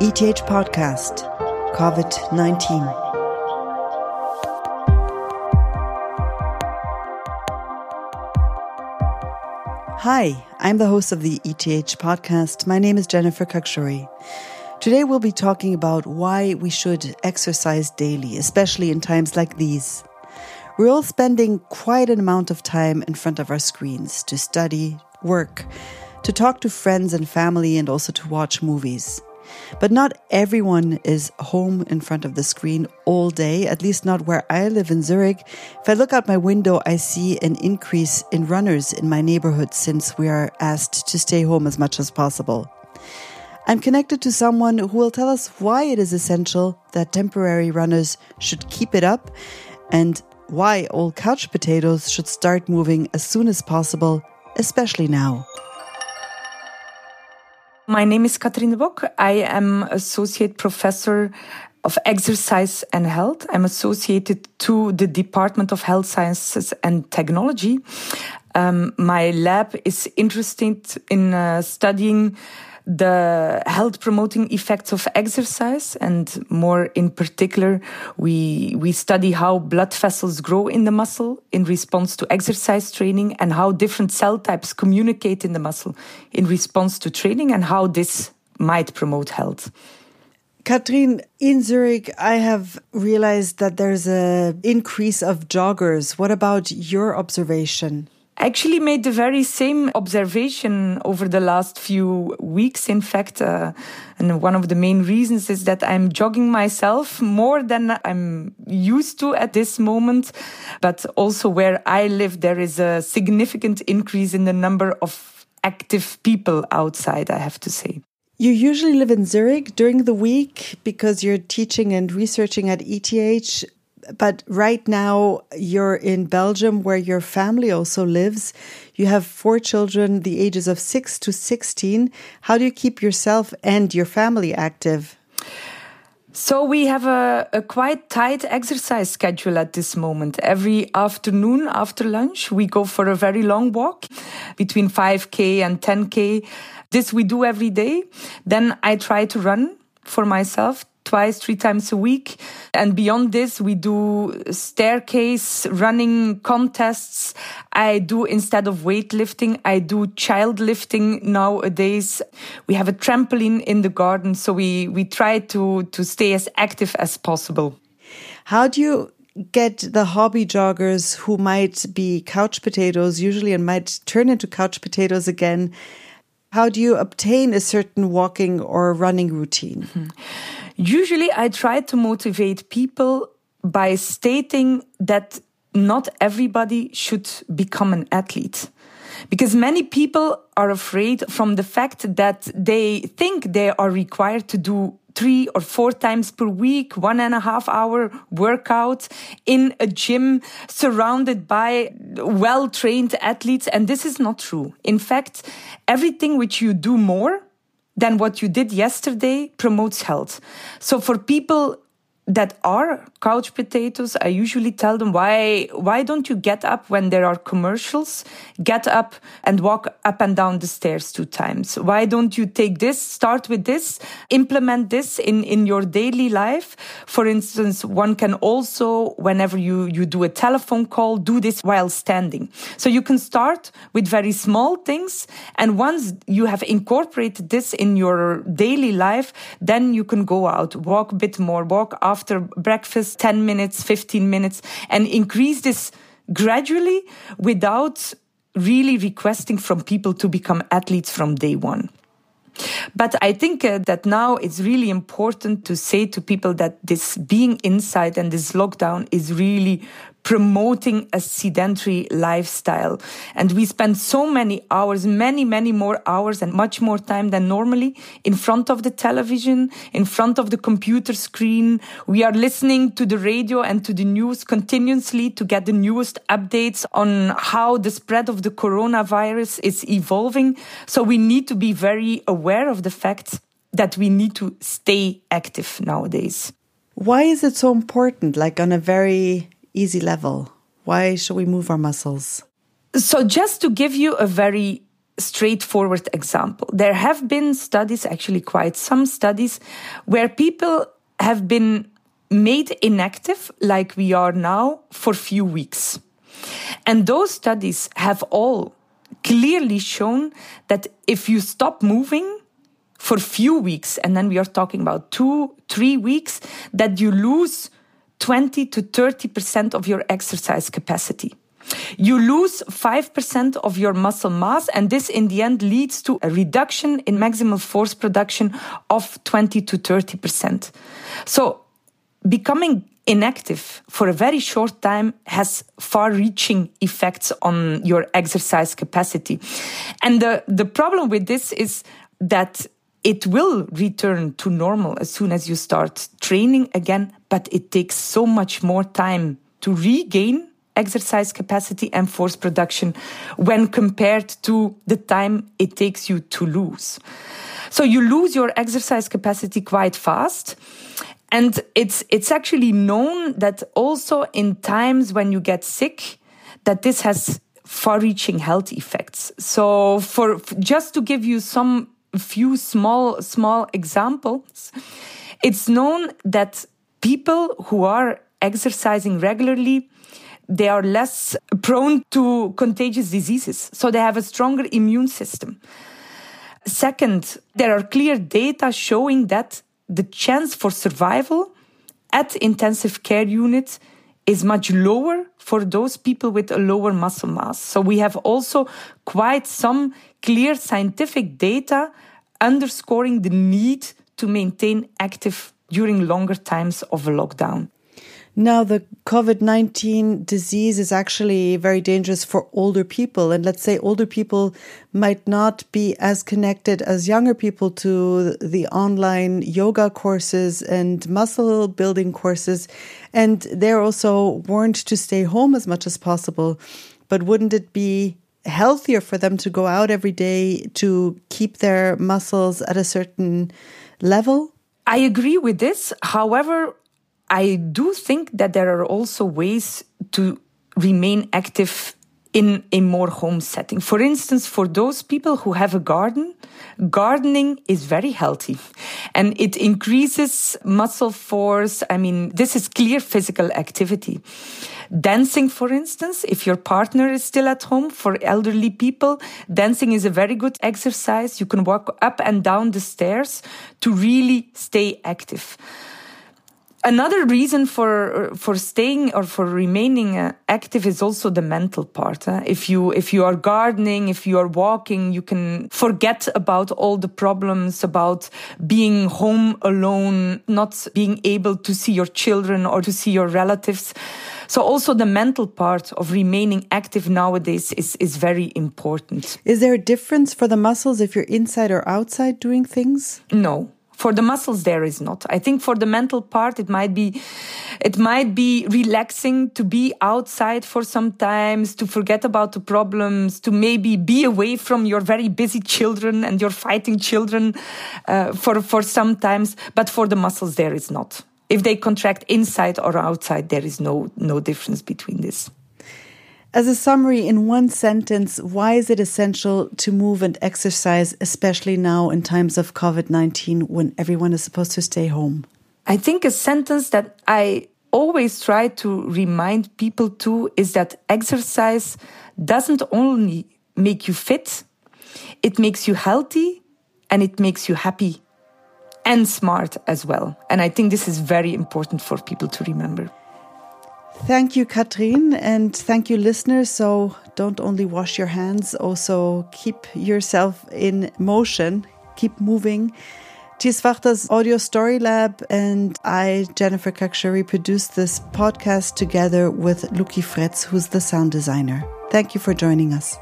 ETH Podcast COVID 19. Hi, I'm the host of the ETH podcast. My name is Jennifer Khakshouri. Today we'll be talking about why we should exercise daily, especially in times like these. We're all spending quite an amount of time in front of our screens to study, work, to talk to friends and family, and also to watch movies. But not everyone is home in front of the screen all day, at least not where I live in Zurich. If I look out my window, I see an increase in runners in my neighborhood since we are asked to stay home as much as possible. I'm connected to someone who will tell us why it is essential that temporary runners should keep it up and why all couch potatoes should start moving as soon as possible, especially now. My name is Katrien Bock. I am associate professor of exercise and health. I'm associated to the Department of Health Sciences and Technology. Um, my lab is interested in uh, studying the health promoting effects of exercise and more in particular we we study how blood vessels grow in the muscle in response to exercise training and how different cell types communicate in the muscle in response to training and how this might promote health Katrien, in Zurich, I have realized that there's a increase of joggers. What about your observation? Actually made the very same observation over the last few weeks. In fact, uh, and one of the main reasons is that I'm jogging myself more than I'm used to at this moment. But also where I live, there is a significant increase in the number of active people outside, I have to say. You usually live in Zurich during the week because you're teaching and researching at ETH but right now you're in Belgium where your family also lives. You have four children, the ages of six to 16. How do you keep yourself and your family active? So we have a, a, quite tight exercise schedule at this moment. Every afternoon after lunch, we go for a very long walk between 5k and 10k. This we do every day. Then I try to run for myself twice, three times a week. And beyond this, we do staircase running contests. I do, instead of weightlifting, I do child lifting nowadays. We have a trampoline in the garden. So we, we try to, to stay as active as possible. How do you get the hobby joggers who might be couch potatoes usually and might turn into couch potatoes again? How do you obtain a certain walking or running routine? Mm -hmm. Usually, I try to motivate people by stating that not everybody should become an athlete. Because many people are afraid from the fact that they think they are required to do three or four times per week, one and a half hour workout in a gym surrounded by well trained athletes. And this is not true. In fact, everything which you do more than what you did yesterday promotes health. So for people that are couch potatoes, I usually tell them why why don't you get up when there are commercials? Get up and walk up and down the stairs two times. Why don't you take this, start with this, implement this in, in your daily life? For instance, one can also, whenever you, you do a telephone call, do this while standing. So you can start with very small things. And once you have incorporated this in your daily life, then you can go out, walk a bit more, walk after breakfast, 10 minutes, 15 minutes, and increase this gradually without really requesting from people to become athletes from day one. But I think uh, that now it's really important to say to people that this being inside and this lockdown is really promoting a sedentary lifestyle. And we spend so many hours, many, many more hours and much more time than normally in front of the television, in front of the computer screen. We are listening to the radio and to the news continuously to get the newest updates on how the spread of the coronavirus is evolving. So we need to be very aware of the fact that we need to stay active nowadays. Why is it so important? Like on a very easy level? Why should we move our muscles? So, just to give you a very straightforward example. There have been studies, actually quite some studies, where people have been made inactive like we are now for few weeks. And those studies have all clearly shown that if you stop moving for few weeks, and then we are talking about two, three weeks, that you lose 20 to 30% of your exercise capacity. You lose 5% of your muscle mass, and this in the end leads to a reduction in maximum force production of 20 to 30%. So becoming inactive for a very short time has far reaching effects on your exercise capacity. And the, the problem with this is that it will return to normal as soon as you start training again, but it takes so much more time to regain exercise capacity and force production when compared to the time it takes you to lose. So you lose your exercise capacity quite fast. And it's, it's actually known that also in times when you get sick, that this has far reaching health effects. So for, just to give you some few small, small examples, it's known that people who are exercising regularly, they are less prone to contagious diseases. So they have a stronger immune system. Second, there are clear data showing that the chance for survival at intensive care units is much lower for those people with a lower muscle mass. So we have also quite some clear scientific data underscoring the need to maintain active during longer times of a lockdown. Now, the COVID 19 disease is actually very dangerous for older people. And let's say older people might not be as connected as younger people to the online yoga courses and muscle building courses. And they're also warned to stay home as much as possible. But wouldn't it be healthier for them to go out every day to keep their muscles at a certain level? I agree with this. However, I do think that there are also ways to remain active in a more home setting. For instance, for those people who have a garden, gardening is very healthy and it increases muscle force. I mean, this is clear physical activity. Dancing, for instance, if your partner is still at home for elderly people, dancing is a very good exercise. You can walk up and down the stairs to really stay active. Another reason for for staying or for remaining uh, active is also the mental part. If you if you are gardening, if you are walking, you can forget about all the problems about being home alone, not being able to see your children or to see your relatives. So also the mental part of remaining active nowadays is is very important. Is there a difference for the muscles if you're inside or outside doing things? No for the muscles there is not. I think for the mental part it might be it might be relaxing to be outside for some times to forget about the problems to maybe be away from your very busy children and your fighting children uh, for for some times. But for the muscles there is not. If they contract inside or outside there is no no difference between this as a summary, in one sentence, why is it essential to move and exercise, especially now in times of COVID 19 when everyone is supposed to stay home? I think a sentence that I always try to remind people to is that exercise doesn't only make you fit, it makes you healthy and it makes you happy and smart as well. And I think this is very important for people to remember. Thank you, Katrien, and thank you, listeners. So don't only wash your hands, also keep yourself in motion, keep moving. Wachter's Audio Story Lab and I, Jennifer Khakshouri, produced this podcast together with Luki Fretz, who's the sound designer. Thank you for joining us.